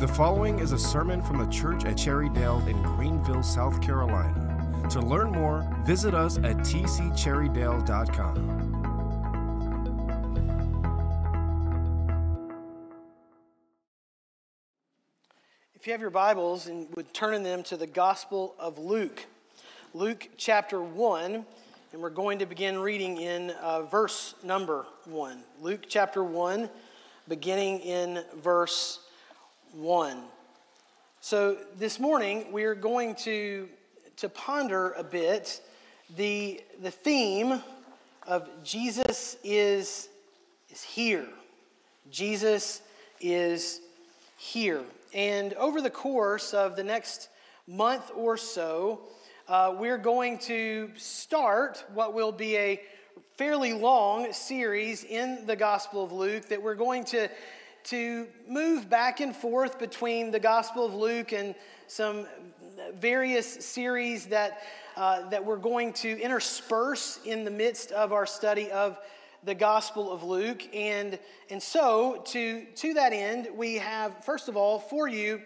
The following is a sermon from the church at Cherrydale in Greenville, South Carolina. To learn more, visit us at tccherrydale.com. If you have your Bibles and would turn in them to the Gospel of Luke, Luke chapter 1, and we're going to begin reading in uh, verse number 1. Luke chapter 1, beginning in verse 1. So this morning we're going to, to ponder a bit the, the theme of Jesus is, is here. Jesus is here. And over the course of the next month or so, uh, we're going to start what will be a fairly long series in the Gospel of Luke that we're going to, to move back and forth between the Gospel of Luke and some various series that, uh, that we're going to intersperse in the midst of our study of the Gospel of Luke. And, and so, to, to that end, we have, first of all, for you,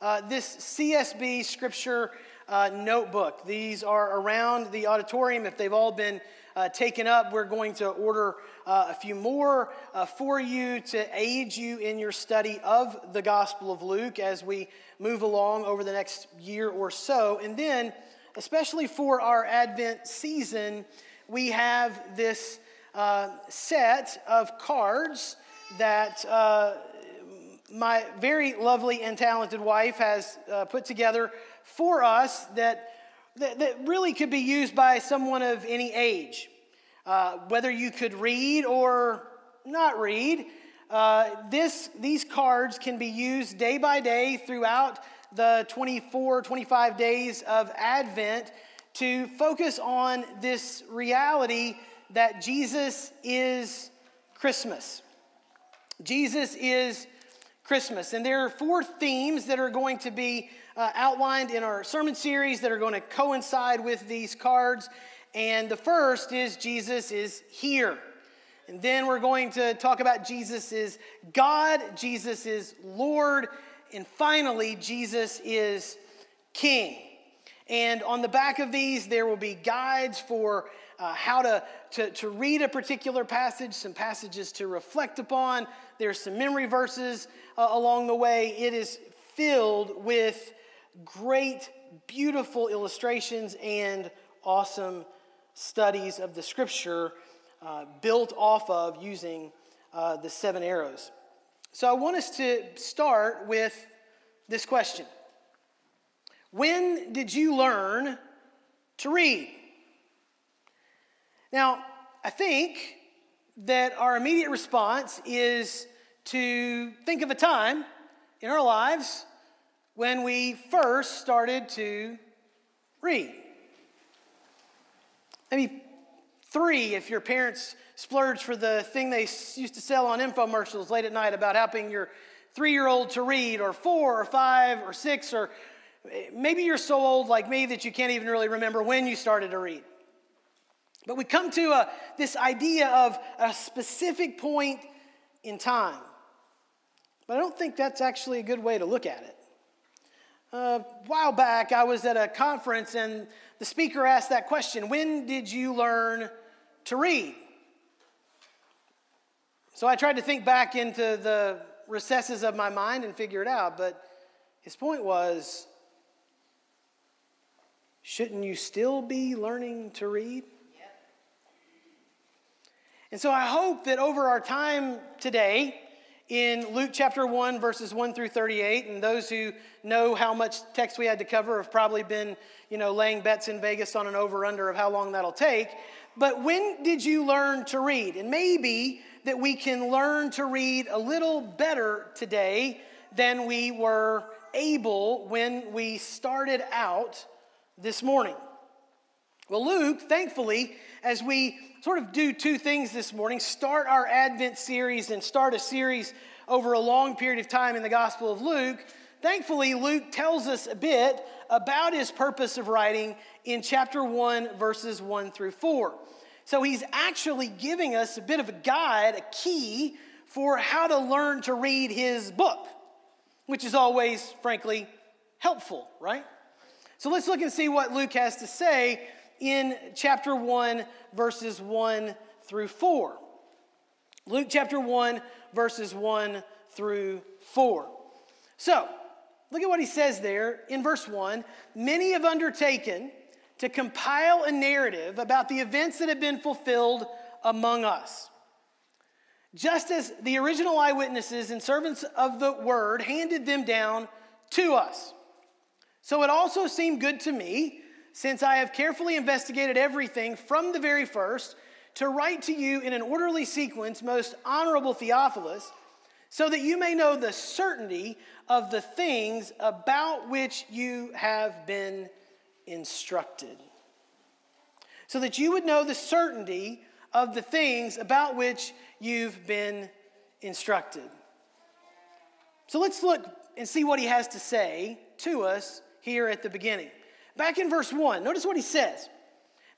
uh, this CSB Scripture uh, notebook. These are around the auditorium. If they've all been uh, taken up, we're going to order uh, a few more uh, for you to aid you in your study of the Gospel of Luke as we move along over the next year or so. And then, especially for our Advent season, we have this uh, set of cards that uh, my very lovely and talented wife has uh, put together for us that, that, that, really could be used by someone of any age. Uh, whether you could read or not read, uh, this, these cards can be used day by day throughout the 24, 25 days of Advent to focus on this reality that Jesus is Christmas. Jesus is Christmas. And there are four themes that are going to be uh, outlined in our sermon series that are going to coincide with these cards. And the first is Jesus is here. And then we're going to talk about Jesus is God, Jesus is Lord, and finally, Jesus is King. And on the back of these, there will be guides for uh, how to, to, to read a particular passage, some passages to reflect upon. There's some memory verses uh, along the way. It is filled with great, beautiful illustrations and awesome studies of the scripture uh, built off of using uh, the seven arrows. So I want us to start with this question When did you learn to read? Now, I think that our immediate response is to think of a time in our lives when we first started to read. Maybe three if your parents splurged for the thing they used to sell on infomercials late at night about helping your three year old to read, or four, or five, or six, or maybe you're so old like me that you can't even really remember when you started to read. But we come to a, this idea of a specific point in time. But I don't think that's actually a good way to look at it. Uh, a while back, I was at a conference and the speaker asked that question When did you learn to read? So I tried to think back into the recesses of my mind and figure it out, but his point was shouldn't you still be learning to read? And so I hope that over our time today, in Luke chapter 1, verses 1 through 38, and those who know how much text we had to cover have probably been, you know, laying bets in Vegas on an over under of how long that'll take. But when did you learn to read? And maybe that we can learn to read a little better today than we were able when we started out this morning. Well, Luke, thankfully, as we sort of do two things this morning start our Advent series and start a series over a long period of time in the Gospel of Luke. Thankfully, Luke tells us a bit about his purpose of writing in chapter 1, verses 1 through 4. So he's actually giving us a bit of a guide, a key for how to learn to read his book. which is always, frankly, helpful, right? So let's look and see what Luke has to say in chapter 1, verses 1 through 4. Luke chapter 1, verses 1 through 4. So, look at what he says there in verse 1. Many have undertaken to compile a narrative about the events that have been fulfilled among us. Just as the original eyewitnesses and servants of the word handed them down to us. So it also seemed good to me, since I have carefully investigated everything from the very first, to write to you in an orderly sequence, most honorable Theophilus, so that you may know the certainty of the things about which you have been instructed. So that you would know the certainty of the things about which you've been instructed. So let's look and see what he has to say to us here at the beginning. Back in verse 1, notice what he says.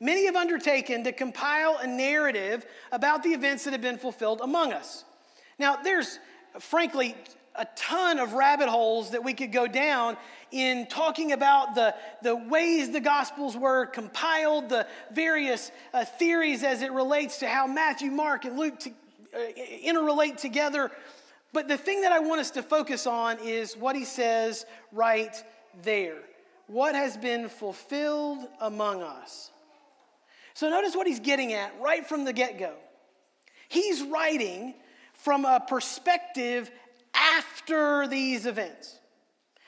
Many have undertaken to compile a narrative about the events that have been fulfilled among us. Now, there's frankly a ton of rabbit holes that we could go down in talking about the, the ways the Gospels were compiled, the various uh, theories as it relates to how Matthew, Mark, and Luke to, uh, interrelate together. But the thing that I want us to focus on is what he says right there. What has been fulfilled among us. So notice what he's getting at right from the get go. He's writing from a perspective after these events.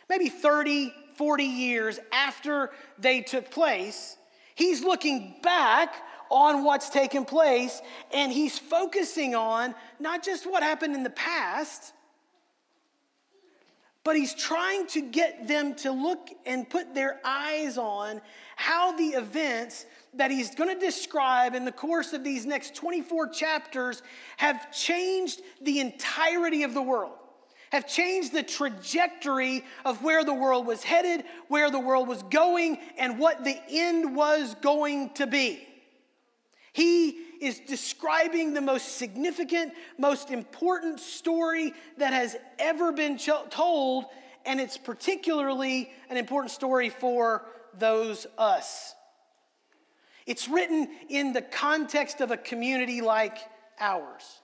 Maybe 30, 40 years after they took place, he's looking back on what's taken place and he's focusing on not just what happened in the past, but he's trying to get them to look and put their eyes on how the events that he's going to describe in the course of these next 24 chapters have changed the entirety of the world, have changed the trajectory of where the world was headed, where the world was going, and what the end was going to be. He is describing the most significant, most important story that has ever been told, and it's particularly an important story for those us. It's written in the context of a community like ours.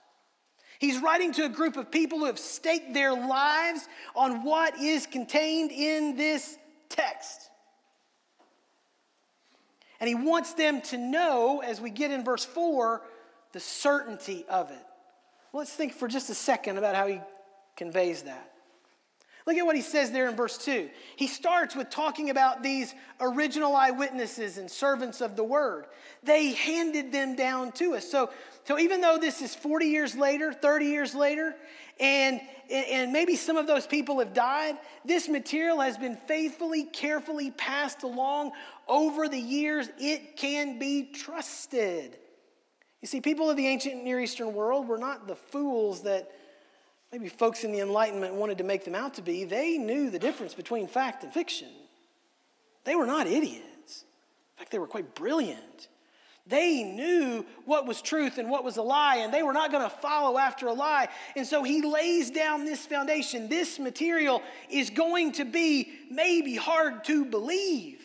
He's writing to a group of people who have staked their lives on what is contained in this text. And he wants them to know, as we get in verse 4, the certainty of it. Let's think for just a second about how he conveys that. Look at what he says there in verse 2. He starts with talking about these original eyewitnesses and servants of the word. They handed them down to us. So, so even though this is 40 years later, 30 years later, and, and maybe some of those people have died, this material has been faithfully, carefully passed along over the years. It can be trusted. You see, people of the ancient Near Eastern world were not the fools that maybe folks in the Enlightenment wanted to make them out to be, they knew the difference between fact and fiction. They were not idiots. In fact, they were quite brilliant. They knew what was truth and what was a lie, and they were not going to follow after a lie. And so he lays down this foundation. This material is going to be maybe hard to believe.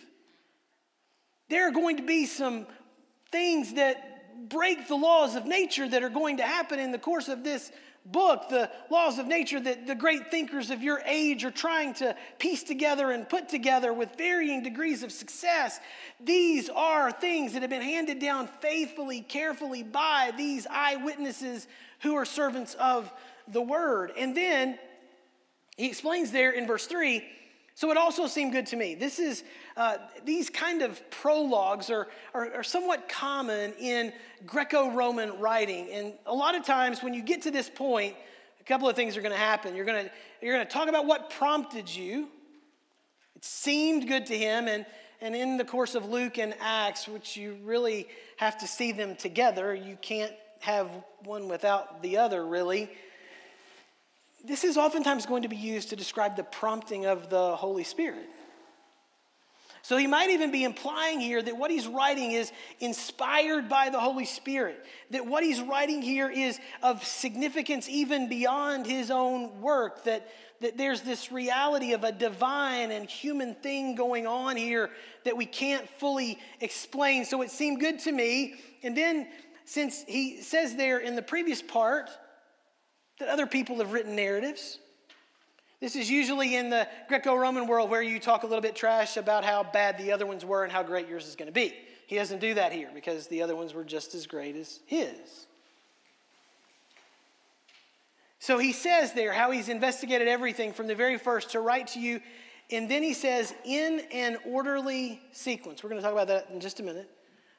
There are going to be some things that break the laws of nature that are going to happen in the course of this book, the laws of nature that the great thinkers of your age are trying to piece together and put together with varying degrees of success, these are things that have been handed down faithfully, carefully by these eyewitnesses who are servants of the word. And then he explains there in verse 3 so it also seemed good to me. This is, uh, these kind of prologues are, are, are somewhat common in Greco Roman writing. And a lot of times when you get to this point, a couple of things are going to happen. You're going to you're to talk about what prompted you. It seemed good to him. And, and in the course of Luke and Acts, which you really have to see them together, you can't have one without the other, really. This is oftentimes going to be used to describe the prompting of the Holy Spirit. So he might even be implying here that what he's writing is inspired by the Holy Spirit, that what he's writing here is of significance even beyond his own work, that, that there's this reality of a divine and human thing going on here that we can't fully explain. So it seemed good to me. And then, since he says there in the previous part that other people have written narratives, this is usually in the Greco Roman world where you talk a little bit trash about how bad the other ones were and how great yours is going to be. He doesn't do that here because the other ones were just as great as his. So he says there how he's investigated everything from the very first to write to you. And then he says, in an orderly sequence. We're going to talk about that in just a minute.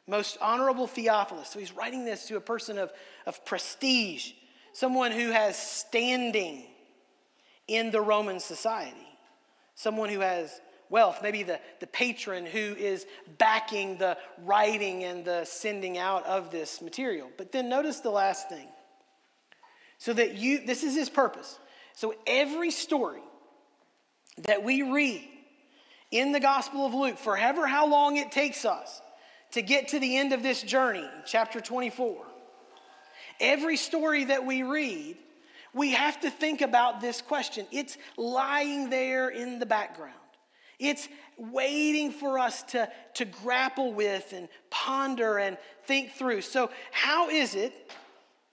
Most honorable Theophilus. So he's writing this to a person of, of prestige, someone who has standing in the Roman society. Someone who has wealth, maybe the, the patron who is backing the writing and the sending out of this material. But then notice the last thing. So that you, this is his purpose. So every story that we read in the Gospel of Luke, forever how long it takes us to get to the end of this journey, chapter 24, every story that we read we have to think about this question. It's lying there in the background. It's waiting for us to, to grapple with and ponder and think through. So, how is it,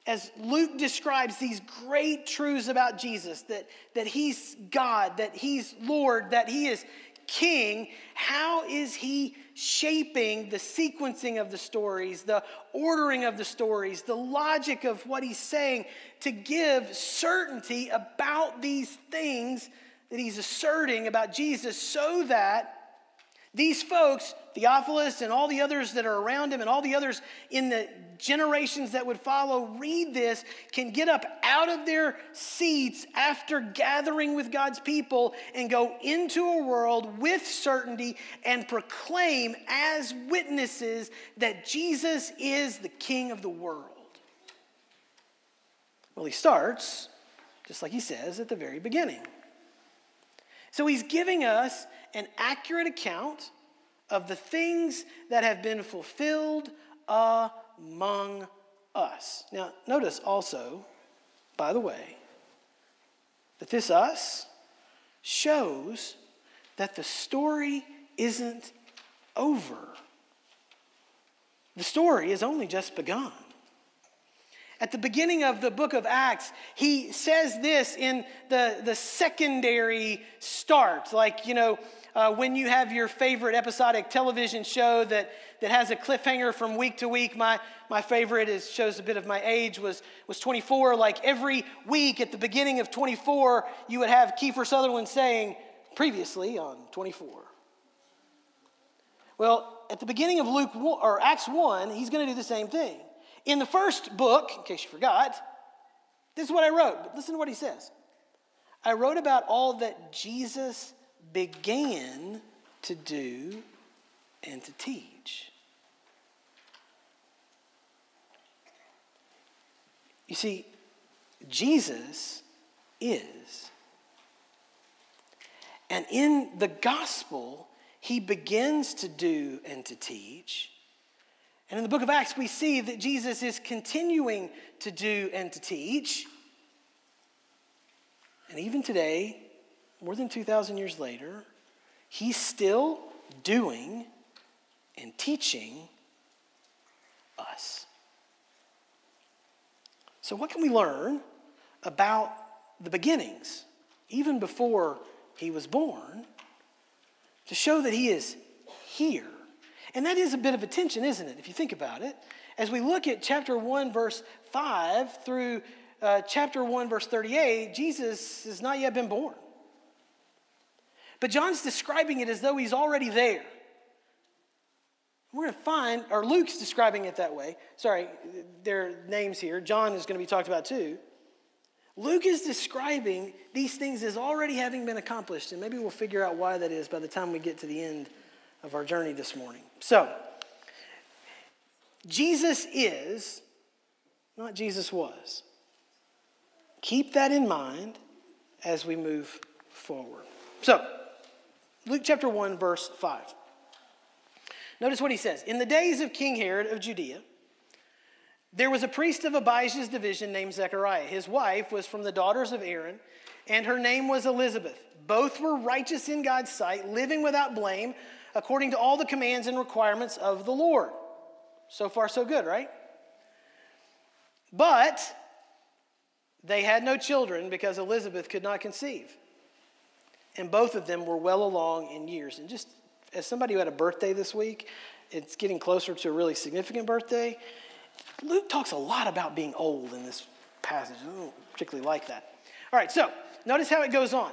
as Luke describes these great truths about Jesus, that, that he's God, that he's Lord, that he is king, how is he shaping the sequencing of the stories, the ordering of the stories, the logic of what he's saying to give certainty about these things that he's asserting about Jesus so that these folks, Theophilus and all the others that are around him and all the others in the generations that would follow, read this, can get up out of their seats after gathering with God's people and go into a world with certainty and proclaim as witnesses that Jesus is the King of the world. Well, he starts, just like he says at the very beginning. So he's giving us an accurate account of the things that have been fulfilled among us. Now, notice also, by the way, that this us shows that the story isn't over. The story has only just begun. At the beginning of the book of Acts, he says this in the, the secondary start. Like, you know, uh, when you have your favorite episodic television show that, that has a cliffhanger from week to week. My, my favorite is, shows a bit of my age was, was 24. Like every week at the beginning of 24, you would have Kiefer Sutherland saying, previously on 24. Well, at the beginning of Luke or Acts 1, he's going to do the same thing. In the first book, in case you forgot, this is what I wrote. But listen to what he says. I wrote about all that Jesus began to do and to teach. You see, Jesus is. And in the gospel, he begins to do and to teach. And in the book of Acts, we see that Jesus is continuing to do and to teach. And even today, more than 2,000 years later, he's still doing and teaching us. So, what can we learn about the beginnings, even before he was born, to show that he is here? And that is a bit of a tension, isn't it, if you think about it? As we look at chapter 1, verse 5 through uh, chapter 1, verse 38, Jesus has not yet been born. But John's describing it as though he's already there. We're going to find, or Luke's describing it that way. Sorry, their names here. John is going to be talked about too. Luke is describing these things as already having been accomplished, and maybe we'll figure out why that is by the time we get to the end of our journey this morning. So, Jesus is, not Jesus was. Keep that in mind as we move forward. So, Luke chapter 1, verse 5. Notice what he says. In the days of King Herod of Judea, there was a priest of Abijah's division named Zechariah. His wife was from the daughters of Aaron, and her name was Elizabeth. Both were righteous in God's sight, living without blame, according to all the commands and requirements of the Lord. So far, so good, right? But they had no children because Elizabeth could not conceive. And both of them were well along in years. And just as somebody who had a birthday this week, it's getting closer to a really significant birthday. Luke talks a lot about being old in this passage. I don't particularly like that. All right, so notice how it goes on.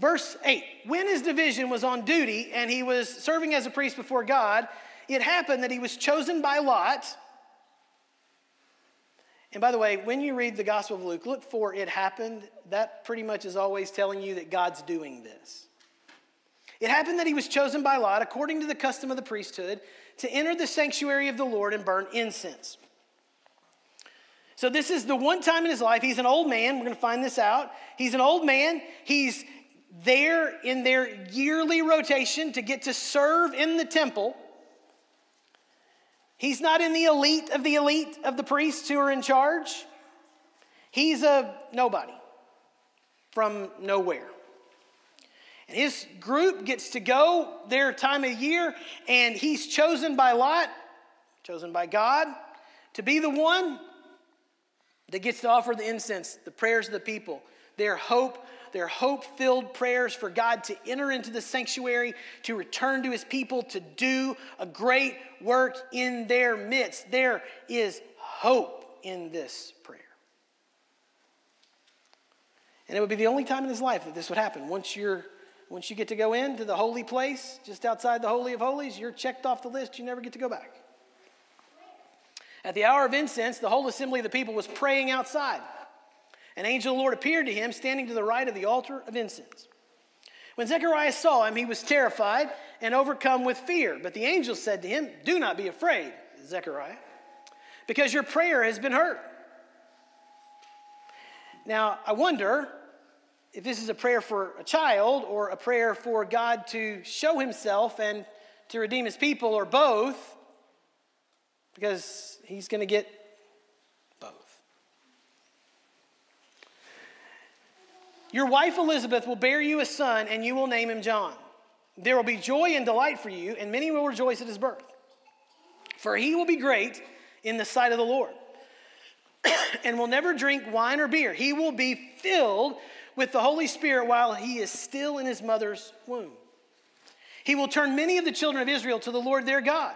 Verse 8 When his division was on duty and he was serving as a priest before God, it happened that he was chosen by Lot. And by the way, when you read the Gospel of Luke, look for it happened. That pretty much is always telling you that God's doing this. It happened that he was chosen by Lot, according to the custom of the priesthood, to enter the sanctuary of the Lord and burn incense. So, this is the one time in his life, he's an old man. We're going to find this out. He's an old man. He's there in their yearly rotation to get to serve in the temple. He's not in the elite of the elite of the priests who are in charge. He's a nobody from nowhere. And his group gets to go their time of year, and he's chosen by Lot, chosen by God, to be the one that gets to offer the incense, the prayers of the people, their hope, their hope filled prayers for God to enter into the sanctuary, to return to his people, to do a great work in their midst. There is hope in this prayer. And it would be the only time in his life that this would happen. Once you're once you get to go into the holy place, just outside the Holy of Holies, you're checked off the list. You never get to go back. At the hour of incense, the whole assembly of the people was praying outside. An angel of the Lord appeared to him, standing to the right of the altar of incense. When Zechariah saw him, he was terrified and overcome with fear. But the angel said to him, Do not be afraid, Zechariah, because your prayer has been heard. Now, I wonder if this is a prayer for a child or a prayer for God to show himself and to redeem his people or both, because he's going to get both. Your wife Elizabeth will bear you a son, and you will name him John. There will be joy and delight for you, and many will rejoice at his birth. For he will be great in the sight of the Lord, and will never drink wine or beer. He will be filled with the Holy Spirit while he is still in his mother's womb. He will turn many of the children of Israel to the Lord their God,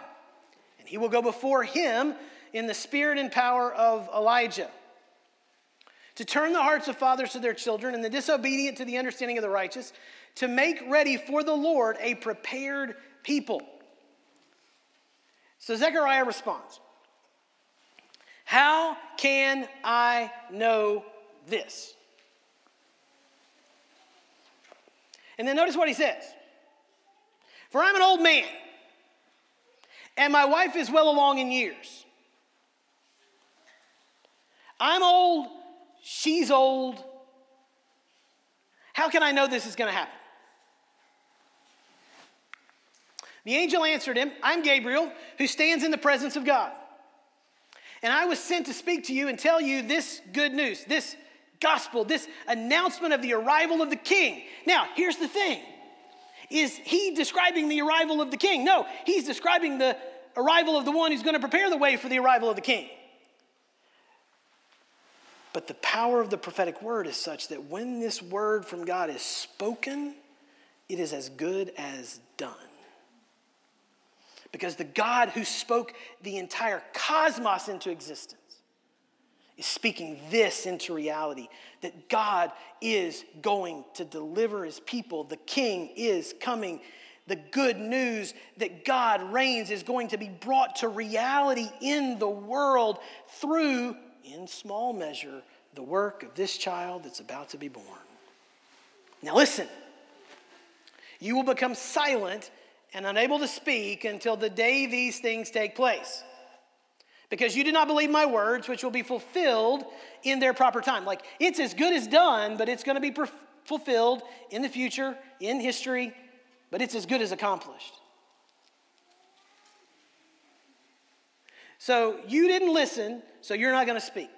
and he will go before him in the spirit and power of Elijah to turn the hearts of fathers to their children and the disobedient to the understanding of the righteous, to make ready for the Lord a prepared people. So Zechariah responds How can I know this? And then notice what he says For I'm an old man, and my wife is well along in years. I'm old, she's old. How can I know this is going to happen? The angel answered him, I'm Gabriel, who stands in the presence of God. And I was sent to speak to you and tell you this good news, this gospel, this announcement of the arrival of the king. Now, here's the thing is he describing the arrival of the king? No, he's describing the arrival of the one who's going to prepare the way for the arrival of the king. But the power of the prophetic word is such that when this word from God is spoken, it is as good as done. Because the God who spoke the entire cosmos into existence is speaking this into reality that God is going to deliver his people. The king is coming. The good news that God reigns is going to be brought to reality in the world through, in small measure, the work of this child that's about to be born. Now, listen. You will become silent and unable to speak until the day these things take place because you do not believe my words, which will be fulfilled in their proper time. Like it's as good as done, but it's going to be fulfilled in the future, in history, but it's as good as accomplished. So you didn't listen, so you're not going to speak.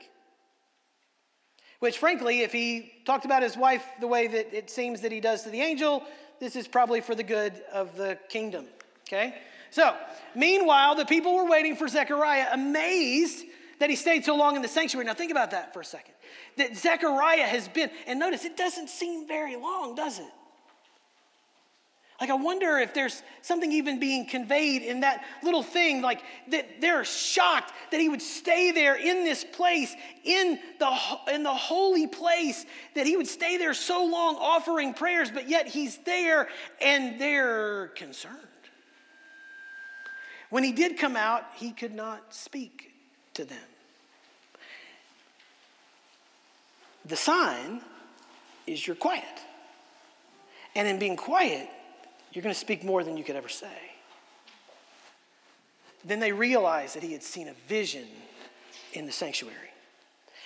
Which, frankly, if he talked about his wife the way that it seems that he does to the angel, this is probably for the good of the kingdom. Okay? So, meanwhile, the people were waiting for Zechariah, amazed that he stayed so long in the sanctuary. Now, think about that for a second. That Zechariah has been, and notice it doesn't seem very long, does it? Like, I wonder if there's something even being conveyed in that little thing, like that they're shocked that he would stay there in this place, in the, in the holy place, that he would stay there so long offering prayers, but yet he's there and they're concerned. When he did come out, he could not speak to them. The sign is you're quiet. And in being quiet, you're going to speak more than you could ever say. Then they realized that he had seen a vision in the sanctuary.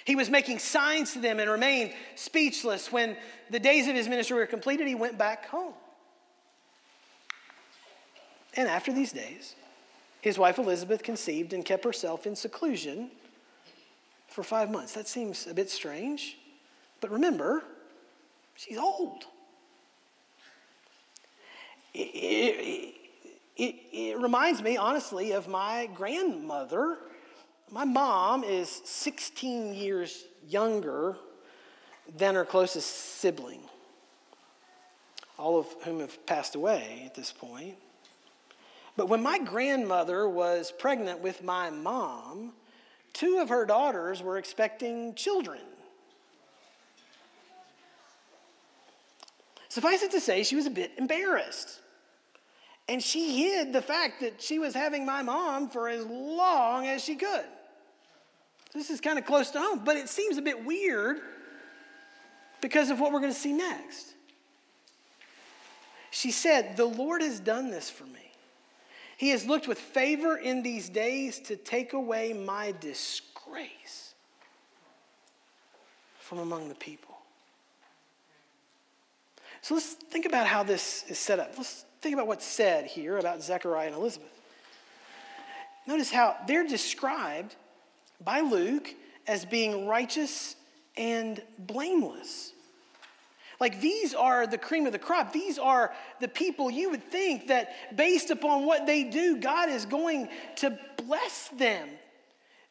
He was making signs to them and remained speechless. When the days of his ministry were completed, he went back home. And after these days, his wife Elizabeth conceived and kept herself in seclusion for five months. That seems a bit strange, but remember, she's old it, it, it reminds me, honestly, of my grandmother. My mom is 16 years younger than her closest sibling, all of whom have passed away at this point. But when my grandmother was pregnant with my mom, two of her daughters were expecting children. Suffice it to say, she was a bit embarrassed. And she hid the fact that she was having my mom for as long as she could. This is kind of close to home, but it seems a bit weird because of what we're going to see next. She said, The Lord has done this for me. He has looked with favor in these days to take away my disgrace from among the people. So let's think about how this is set up. Let's think about what's said here about Zechariah and Elizabeth. Notice how they're described by Luke as being righteous and blameless. Like these are the cream of the crop. These are the people you would think that based upon what they do, God is going to bless them.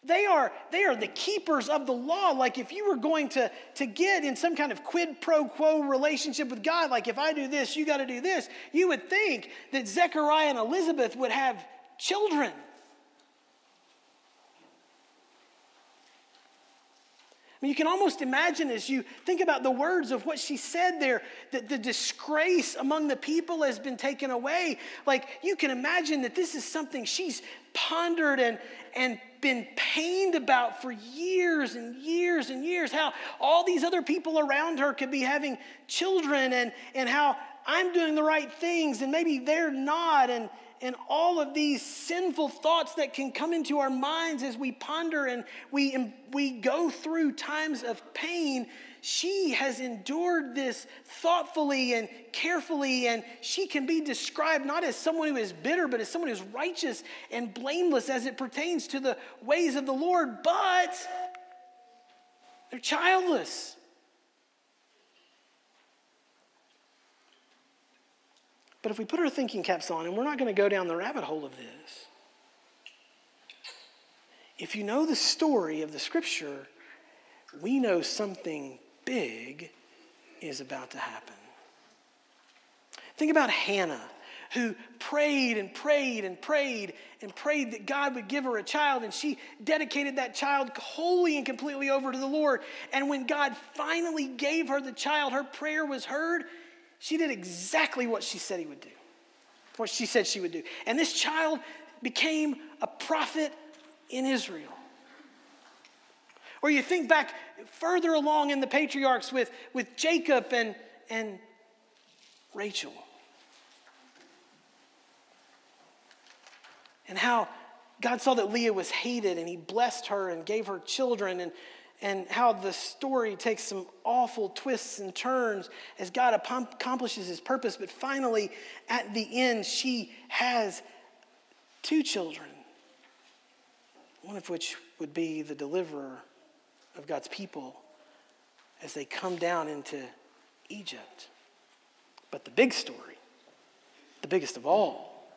They are, they are the keepers of the law. Like if you were going to, to get in some kind of quid pro quo relationship with God, like if I do this, you got to do this, you would think that Zechariah and Elizabeth would have children. I mean, you can almost imagine as you think about the words of what she said there that the disgrace among the people has been taken away. Like, you can imagine that this is something she's pondered and, and been pained about for years and years and years. How all these other people around her could be having children and, and how I'm doing the right things and maybe they're not. And, and all of these sinful thoughts that can come into our minds as we ponder and we, we go through times of pain. She has endured this thoughtfully and carefully, and she can be described not as someone who is bitter, but as someone who is righteous and blameless as it pertains to the ways of the Lord. But they're childless. But if we put our thinking caps on, and we're not going to go down the rabbit hole of this, if you know the story of the scripture, we know something big is about to happen. Think about Hannah, who prayed and prayed and prayed and prayed that God would give her a child, and she dedicated that child wholly and completely over to the Lord. And when God finally gave her the child, her prayer was heard, she did exactly what she said he would do, what she said she would do. And this child became a prophet in Israel. Or you think back further along in the patriarchs with, with Jacob and, and Rachel. And how God saw that Leah was hated and he blessed her and gave her children. And and how the story takes some awful twists and turns as God accomplishes his purpose. But finally, at the end, she has two children one of which would be the deliverer of God's people as they come down into Egypt. But the big story, the biggest of all,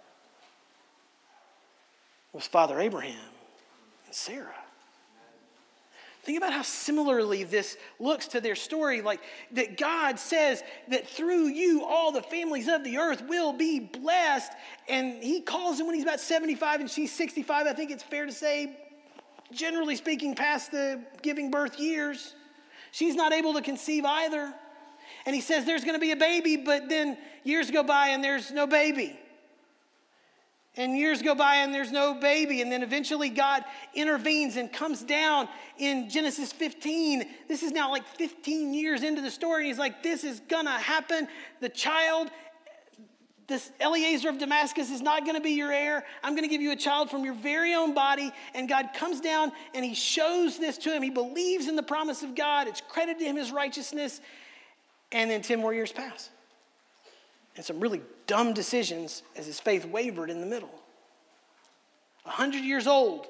was Father Abraham and Sarah. Think about how similarly this looks to their story. Like that God says that through you, all the families of the earth will be blessed. And he calls him when he's about 75 and she's 65. I think it's fair to say, generally speaking, past the giving birth years. She's not able to conceive either. And he says there's going to be a baby, but then years go by and there's no baby. And years go by and there's no baby. And then eventually God intervenes and comes down in Genesis 15. This is now like 15 years into the story. He's like, This is going to happen. The child, this Eliezer of Damascus, is not going to be your heir. I'm going to give you a child from your very own body. And God comes down and he shows this to him. He believes in the promise of God, it's credited to him as righteousness. And then 10 more years pass and some really dumb decisions as his faith wavered in the middle. A hundred years old.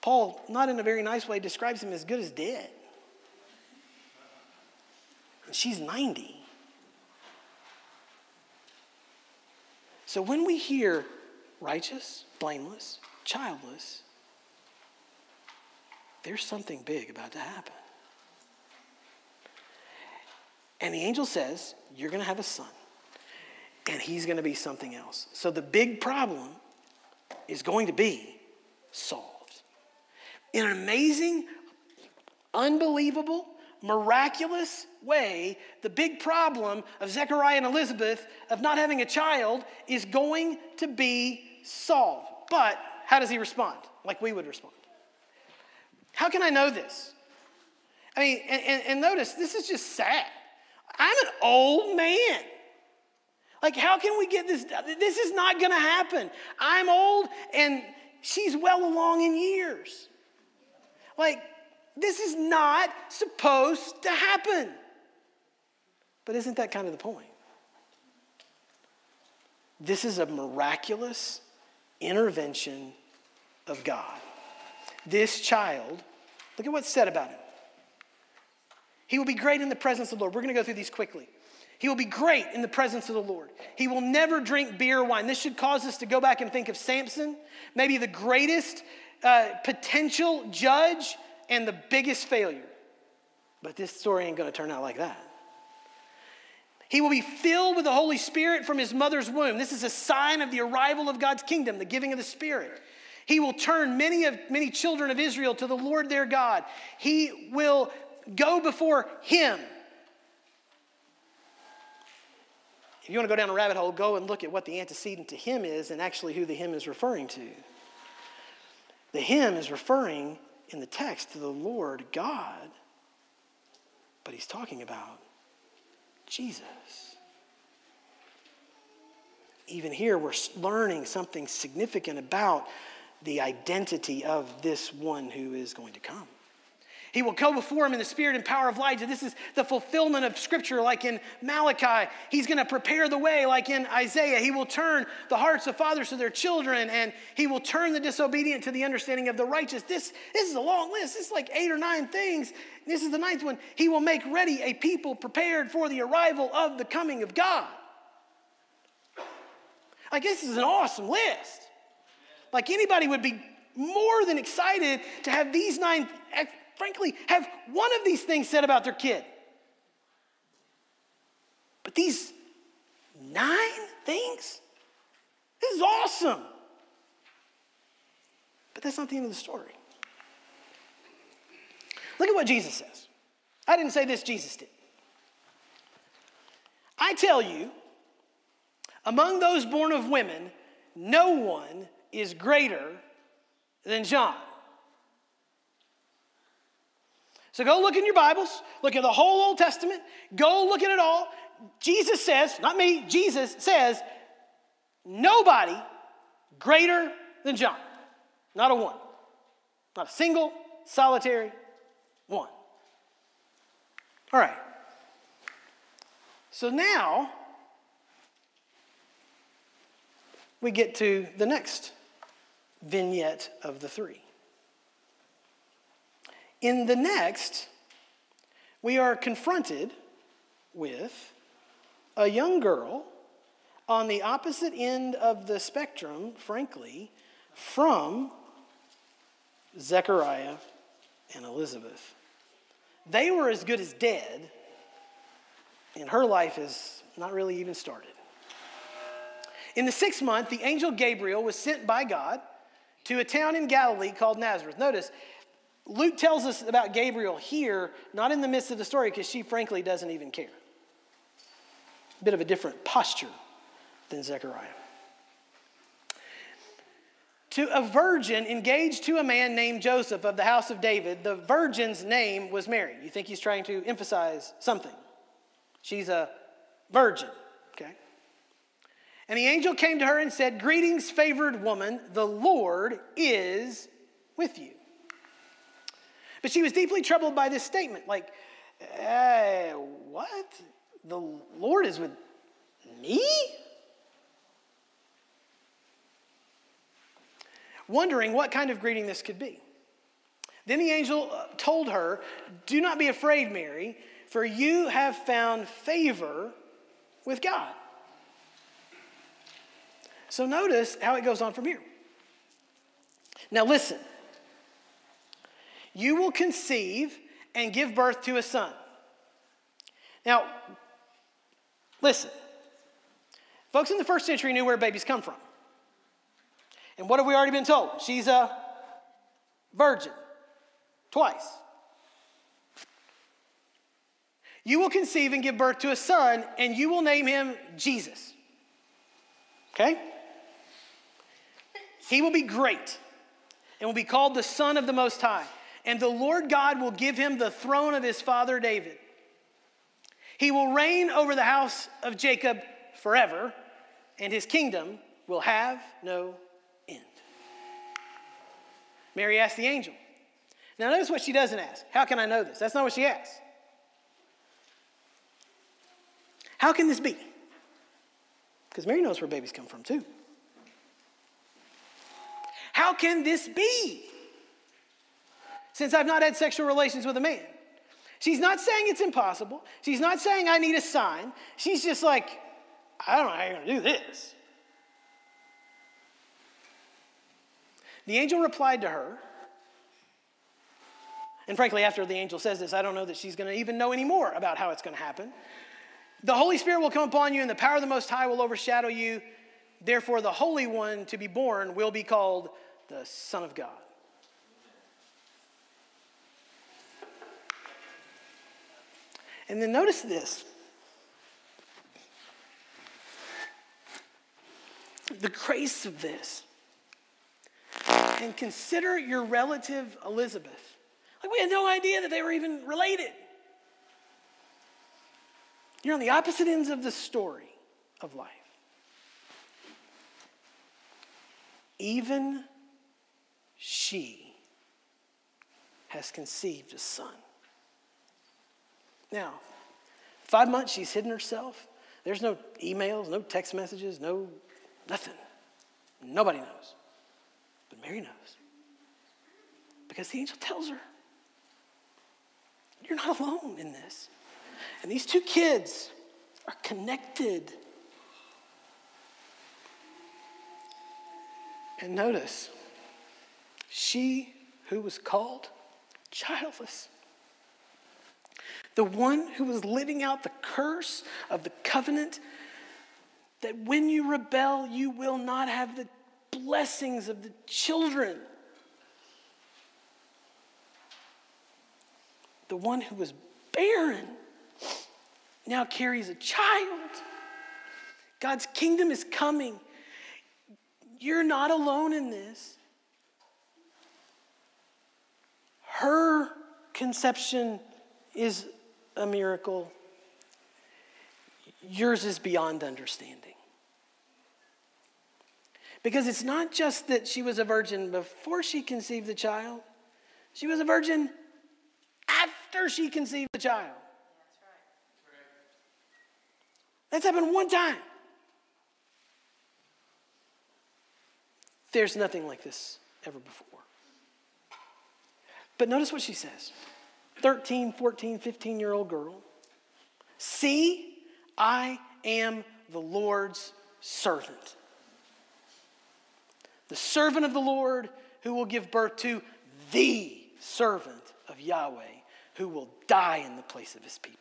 Paul, not in a very nice way, describes him as good as dead. And she's 90. So when we hear righteous, blameless, childless, there's something big about to happen. And the angel says, You're going to have a son, and he's going to be something else. So the big problem is going to be solved. In an amazing, unbelievable, miraculous way, the big problem of Zechariah and Elizabeth of not having a child is going to be solved. But how does he respond? Like we would respond. How can I know this? I mean, and, and, and notice, this is just sad. I'm an old man. Like, how can we get this? This is not going to happen. I'm old and she's well along in years. Like, this is not supposed to happen. But isn't that kind of the point? This is a miraculous intervention of God. This child, look at what's said about him. He will be great in the presence of the Lord. We're going to go through these quickly. He will be great in the presence of the Lord. He will never drink beer or wine. This should cause us to go back and think of Samson, maybe the greatest uh, potential judge and the biggest failure. But this story ain't going to turn out like that. He will be filled with the Holy Spirit from his mother's womb. This is a sign of the arrival of God's kingdom, the giving of the Spirit. He will turn many of many children of Israel to the Lord their God. He will go before Him. If you want to go down a rabbit hole, go and look at what the antecedent to Him is and actually who the him is referring to. The him is referring in the text to the Lord God, but He's talking about Jesus. Even here, we're learning something significant about the identity of this one who is going to come. He will go before him in the spirit and power of Elijah. This is the fulfillment of scripture, like in Malachi. He's going to prepare the way, like in Isaiah. He will turn the hearts of fathers to their children, and he will turn the disobedient to the understanding of the righteous. This, this is a long list. This is like eight or nine things. This is the ninth one. He will make ready a people prepared for the arrival of the coming of God. Like, this is an awesome list. Like, anybody would be more than excited to have these nine frankly, have one of these things said about their kid. But these nine things, this is awesome. But that's not the end of the story. Look at what Jesus says. I didn't say this, Jesus did. I tell you, among those born of women, no one is greater than John. So go look in your Bibles, look at the whole Old Testament, go look at it all. Jesus says, not me, Jesus says, nobody greater than John. Not a one. Not a single, solitary one. All right. So now we get to the next vignette of the three. In the next, we are confronted with a young girl on the opposite end of the spectrum, frankly, from Zechariah and Elizabeth. They were as good as dead, and her life has not really even started. In the sixth month, the angel Gabriel was sent by God to a town in Galilee called Nazareth. Notice, Luke tells us about Gabriel here, not in the midst of the story, because she frankly doesn't even care. A bit of a different posture than Zechariah. To a virgin engaged to a man named Joseph of the house of David, the virgin's name was Mary. You think he's trying to emphasize something? She's a virgin, okay? And the angel came to her and said, Greetings, favored woman, the Lord is with you. But she was deeply troubled by this statement like, hey, what? The Lord is with me? Wondering what kind of greeting this could be. Then the angel uh, told her, Do not be afraid, Mary, for you have found favor with God. So notice how it goes on from here. Now listen. You will conceive and give birth to a son. Now, listen. Folks in the first century knew where babies come from. And what have we already been told? She's a virgin. Twice. You will conceive and give birth to a son, and you will name him Jesus. Okay? He will be great and will be called the Son of the Most High. And the Lord God will give him the throne of his father David. He will reign over the house of Jacob forever, and his kingdom will have no end. Mary asked the angel. Now, notice what she doesn't ask. How can I know this? That's not what she asks. How can this be? Because Mary knows where babies come from, too. How can this be? Since I've not had sexual relations with a man. She's not saying it's impossible. She's not saying I need a sign. She's just like, I don't know how you're going to do this. The angel replied to her, and frankly, after the angel says this, I don't know that she's going to even know any more about how it's going to happen. The Holy Spirit will come upon you, and the power of the Most High will overshadow you. Therefore, the Holy One to be born will be called the Son of God. And then notice this the grace of this. And consider your relative Elizabeth. Like, we had no idea that they were even related. You're on the opposite ends of the story of life. Even she has conceived a son. Now, five months she's hidden herself. There's no emails, no text messages, no nothing. Nobody knows. But Mary knows. Because the angel tells her, You're not alone in this. And these two kids are connected. And notice, she who was called childless. The one who was living out the curse of the covenant that when you rebel, you will not have the blessings of the children. The one who was barren now carries a child. God's kingdom is coming. You're not alone in this. Her conception is a miracle. Yours is beyond understanding. Because it's not just that she was a virgin before she conceived the child, she was a virgin after she conceived the child. That's happened one time. There's nothing like this ever before. But notice what she says 13, 14, 15 year old girl. See, I am the Lord's servant. The servant of the Lord who will give birth to the servant of Yahweh who will die in the place of his people.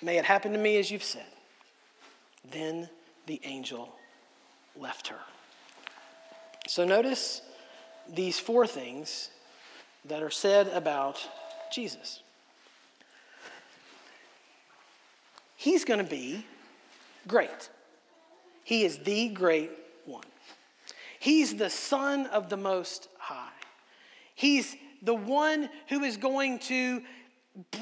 May it happen to me as you've said. Then the angel left her. So notice these four things that are said about Jesus. He's going to be great. He is the great one. He's the Son of the Most High. He's the one who is going to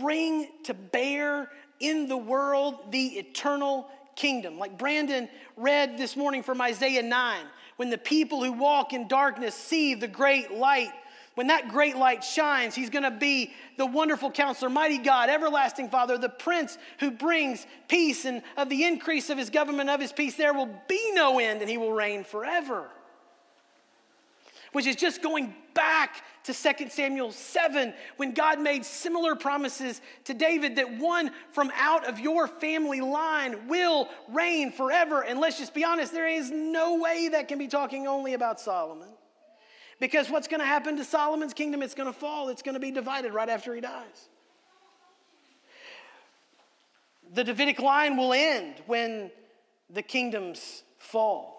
bring to bear in the world the eternal kingdom. Like Brandon read this morning from Isaiah 9 when the people who walk in darkness see the great light. When that great light shines, he's going to be the wonderful counselor, mighty God, everlasting Father, the prince who brings peace, and of the increase of his government, of his peace, there will be no end, and he will reign forever. Which is just going back to 2 Samuel 7 when God made similar promises to David that one from out of your family line will reign forever. And let's just be honest, there is no way that can be talking only about Solomon. Because what's going to happen to Solomon's kingdom? It's going to fall, it's going to be divided right after he dies. The Davidic line will end when the kingdoms fall.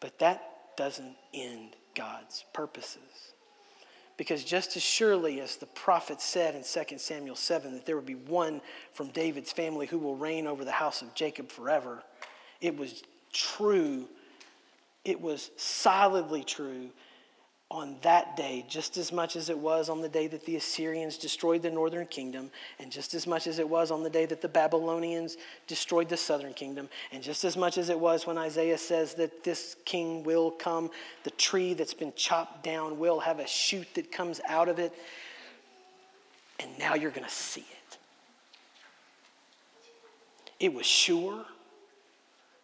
But that doesn't end God's purposes. Because just as surely as the prophet said in 2 Samuel 7 that there would be one from David's family who will reign over the house of Jacob forever, it was true, it was solidly true on that day, just as much as it was on the day that the Assyrians destroyed the northern kingdom, and just as much as it was on the day that the Babylonians destroyed the southern kingdom, and just as much as it was when Isaiah says that this king will come, the tree that's been chopped down will have a shoot that comes out of it, and now you're going to see it. It was sure.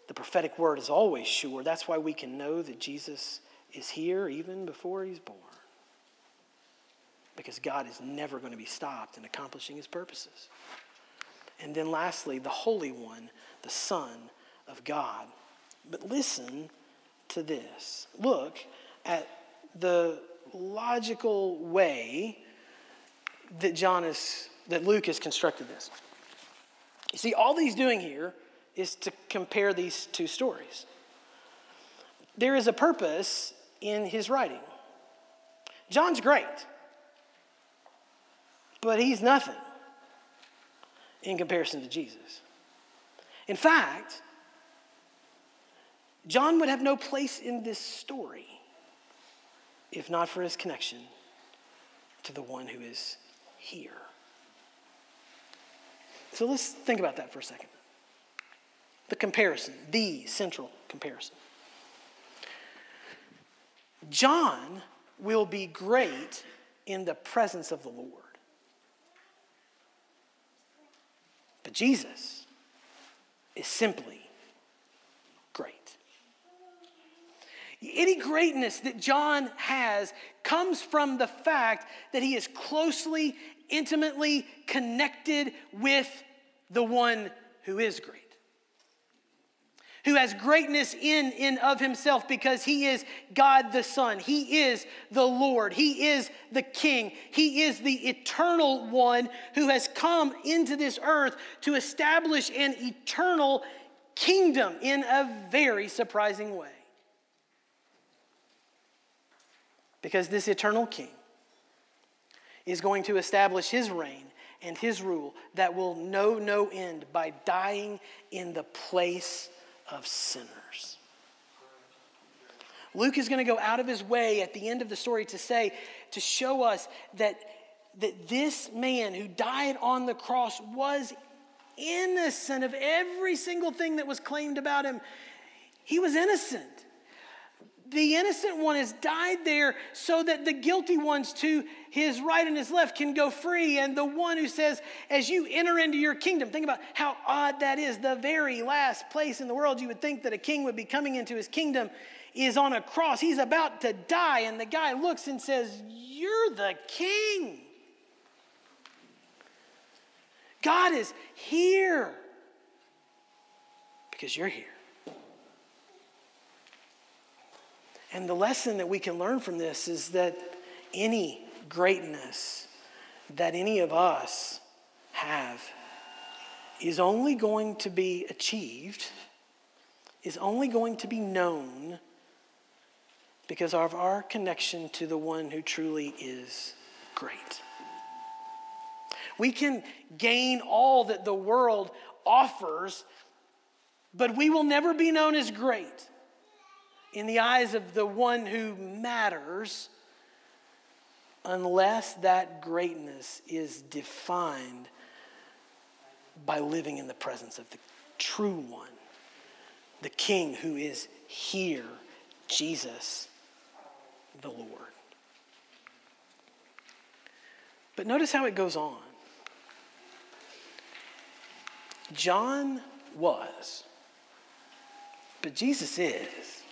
The prophetic word is always sure. That's why we can know that Jesus is here even before he's born. Because God is never going to be stopped in accomplishing his purposes. And then lastly, the Holy One, the Son of God. But listen to this. Look at the logical way that John is, that Luke has constructed this. You see, all he's doing here is to compare these two stories. There is a purpose in his writing. John's great, but he's nothing in comparison to Jesus. In fact, John would have no place in this story if not for his connection to the one who is here. So let's think about that for a second. The comparison, the central comparison. John will be great in the presence of the Lord. But Jesus is simply great. Any greatness that John has comes from the fact that he is closely, intimately connected with the one who is great who has greatness in and of himself because he is God the Son. He is the Lord. He is the King. He is the eternal one who has come into this earth to establish an eternal kingdom in a very surprising way. Because this eternal King is going to establish his reign and his rule that will know no end by dying in the place of sinners. Luke is going to go out of his way at the end of the story to say, to show us that, that this man who died on the cross was innocent of every single thing that was claimed about him. He was innocent. The innocent one has died there so that the guilty ones to his right and his left can go free. And the one who says, as you enter into your kingdom, think about how odd that is. The very last place in the world you would think that a king would be coming into his kingdom is on a cross. He's about to die. And the guy looks and says, You're the king. God is here because you're here. And the lesson that we can learn from this is that any greatness that any of us have is only going to be achieved, is only going to be known because of our connection to the one who truly is great. We can gain all that the world offers, but we will never be known as great in the eyes of the one who matters unless that greatness is defined by living in the presence of the true one, the King who is here, Jesus the Lord. But notice how it goes on. John was, but Jesus is.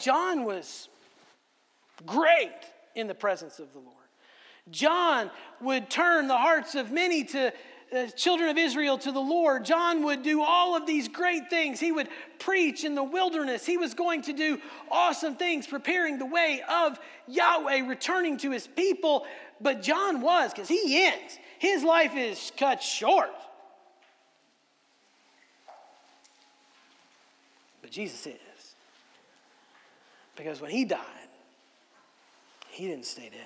John was great in the presence of the Lord. John would turn the hearts of many to the children of Israel to the Lord. John would do all of these great things. He would preach in the wilderness. He was going to do awesome things, preparing the way of Yahweh, returning to his people. But John was, because he ends. His life is cut short. But Jesus is. Because when he died, he didn't stay dead.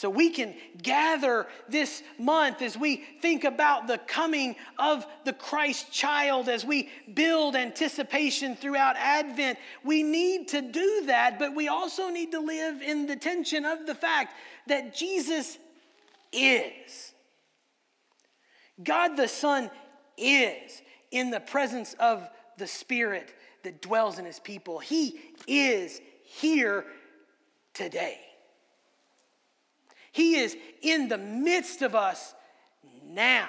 So we can gather this month as we think about the coming of the Christ child, as we build anticipation throughout Advent. We need to do that, but we also need to live in the tension of the fact that Jesus is. God the Son is in the presence of the Spirit that dwells in his people. He is here today. He is in the midst of us now.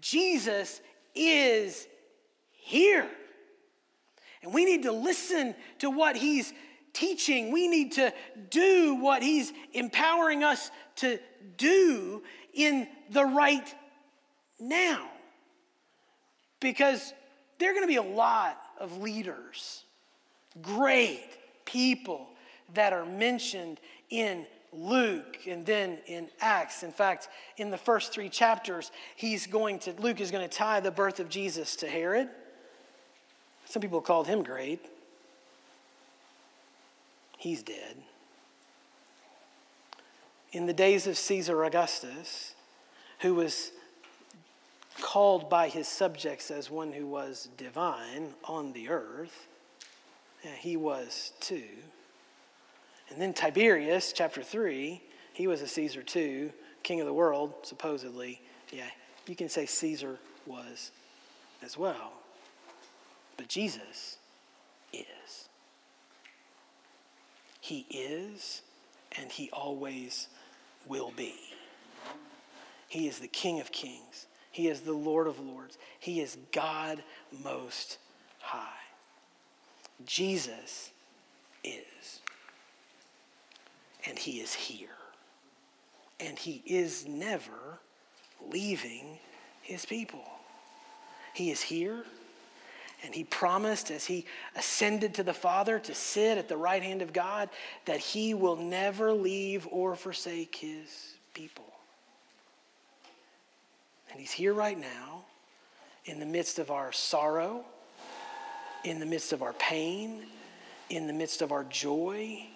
Jesus is here. And we need to listen to what he's teaching. We need to do what he's empowering us to do in the right now. Because there are going to be a lot of leaders, great people that are mentioned in Luke and then in Acts. In fact, in the first three chapters, he's going to, Luke is going to tie the birth of Jesus to Herod. Some people called him great. He's dead. In the days of Caesar Augustus, who was called by his subjects as one who was divine on the earth, yeah, he was too. And then Tiberius, chapter 3, he was a Caesar too, king of the world, supposedly. Yeah, you can say Caesar was as well. But Jesus is. He is, and he always will be. He is the King of kings. He is the Lord of lords. He is God most high. Jesus is and He is here. And He is never leaving His people. He is here, and He promised as He ascended to the Father to sit at the right hand of God that He will never leave or forsake His people. And He's here right now in the midst of our sorrow, in the midst of our pain, in the midst of our joy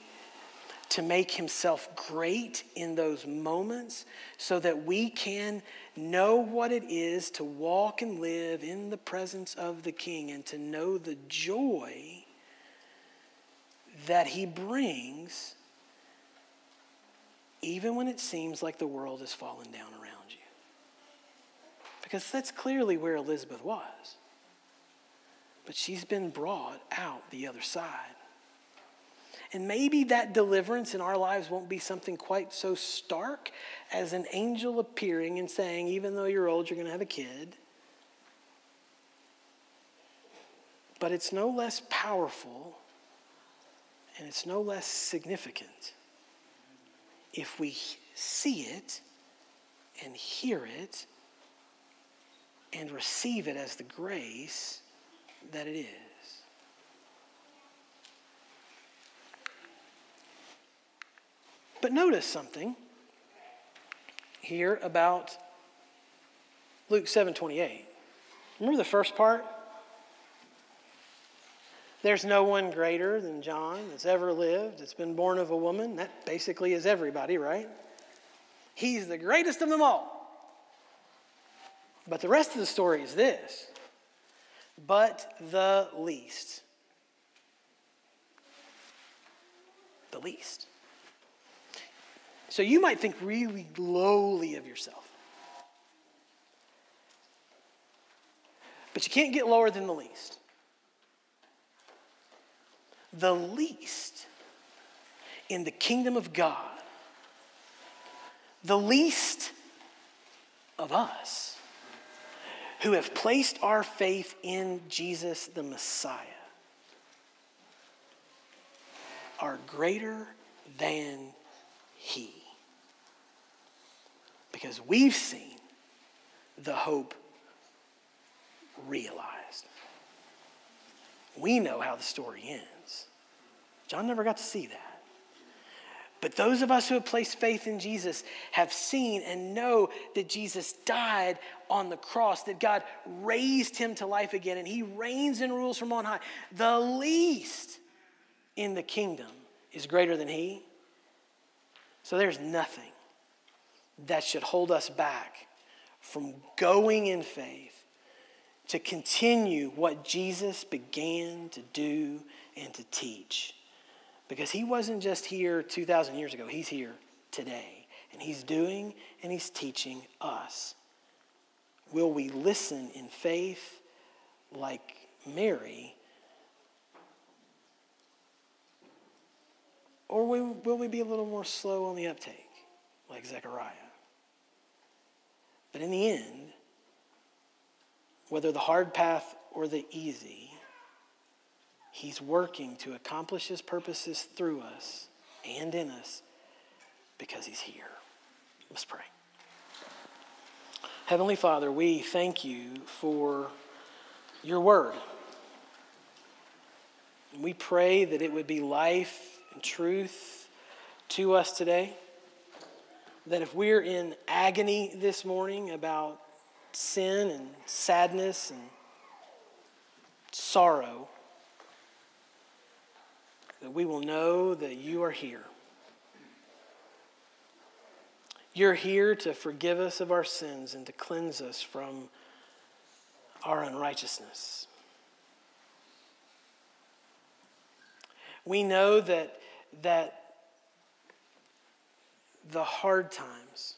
to make himself great in those moments so that we can know what it is to walk and live in the presence of the King and to know the joy that he brings even when it seems like the world is falling down around. Because that's clearly where Elizabeth was. but she's been brought out the other side. And maybe that deliverance in our lives won't be something quite so stark as an angel appearing and saying, even though you're old, you're going to have a kid. But it's no less powerful and it's no less significant if we see it and hear it and receive it as the grace that it is. But notice something here about Luke 7:28. Remember the first part? There's no one greater than John that's ever lived, that's been born of a woman. That basically is everybody, right? He's the greatest of them all. But the rest of the story is this but the least. The least. So you might think really lowly of yourself. But you can't get lower than the least. The least in the kingdom of God, the least of us who have placed our faith in Jesus the Messiah are greater than He. Because we've seen the hope realized. We know how the story ends. John never got to see that. But those of us who have placed faith in Jesus have seen and know that Jesus died on the cross, that God raised him to life again, and he reigns and rules from on high. The least in the kingdom is greater than he. So there's nothing that should hold us back from going in faith to continue what Jesus began to do and to teach. Because he wasn't just here 2,000 years ago, he's here today. And he's doing and he's teaching us. Will we listen in faith like Mary? Or will we be a little more slow on the uptake like Zechariah? But in the end, whether the hard path or the easy, He's working to accomplish His purposes through us and in us because He's here. Let's pray. Heavenly Father, we thank you for your word. We pray that it would be life and truth to us today. That if we're in agony this morning about sin and sadness and sorrow, that we will know that you are here. You're here to forgive us of our sins and to cleanse us from our unrighteousness. We know that, that the hard times,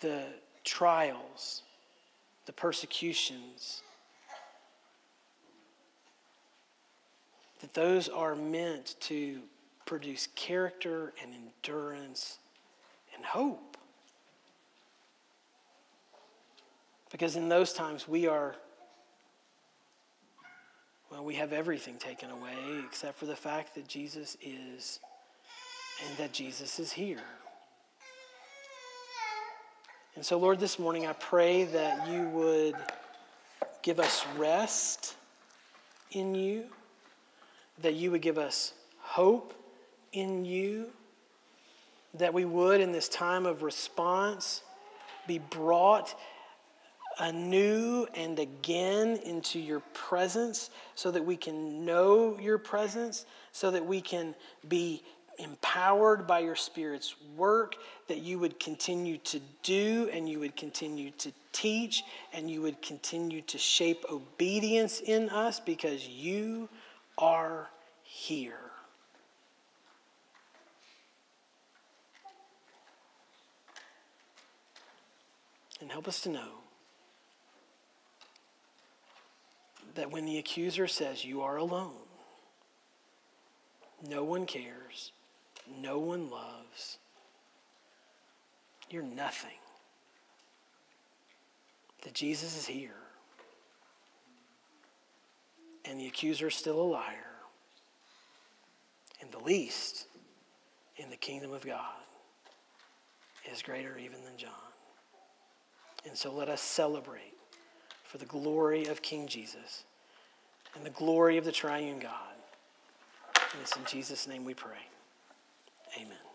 the trials, the persecutions, that those are meant to produce character and endurance and hope. Because in those times we are, well, we have everything taken away except for the fact that Jesus is and that Jesus is here. And so, Lord, this morning I pray that you would give us rest in you that you would give us hope in you, that we would, in this time of response, be brought anew and again into your presence so that we can know your presence, so that we can be empowered by your Spirit's work, that you would continue to do and you would continue to teach and you would continue to shape obedience in us because you are here. And help us to know that when the accuser says, You are alone, no one cares, no one loves, you're nothing, that Jesus is here and the accuser is still a liar, and the least in the kingdom of God is greater even than John. And so let us celebrate for the glory of King Jesus and the glory of the triune God. And it's in Jesus' name we pray. Amen.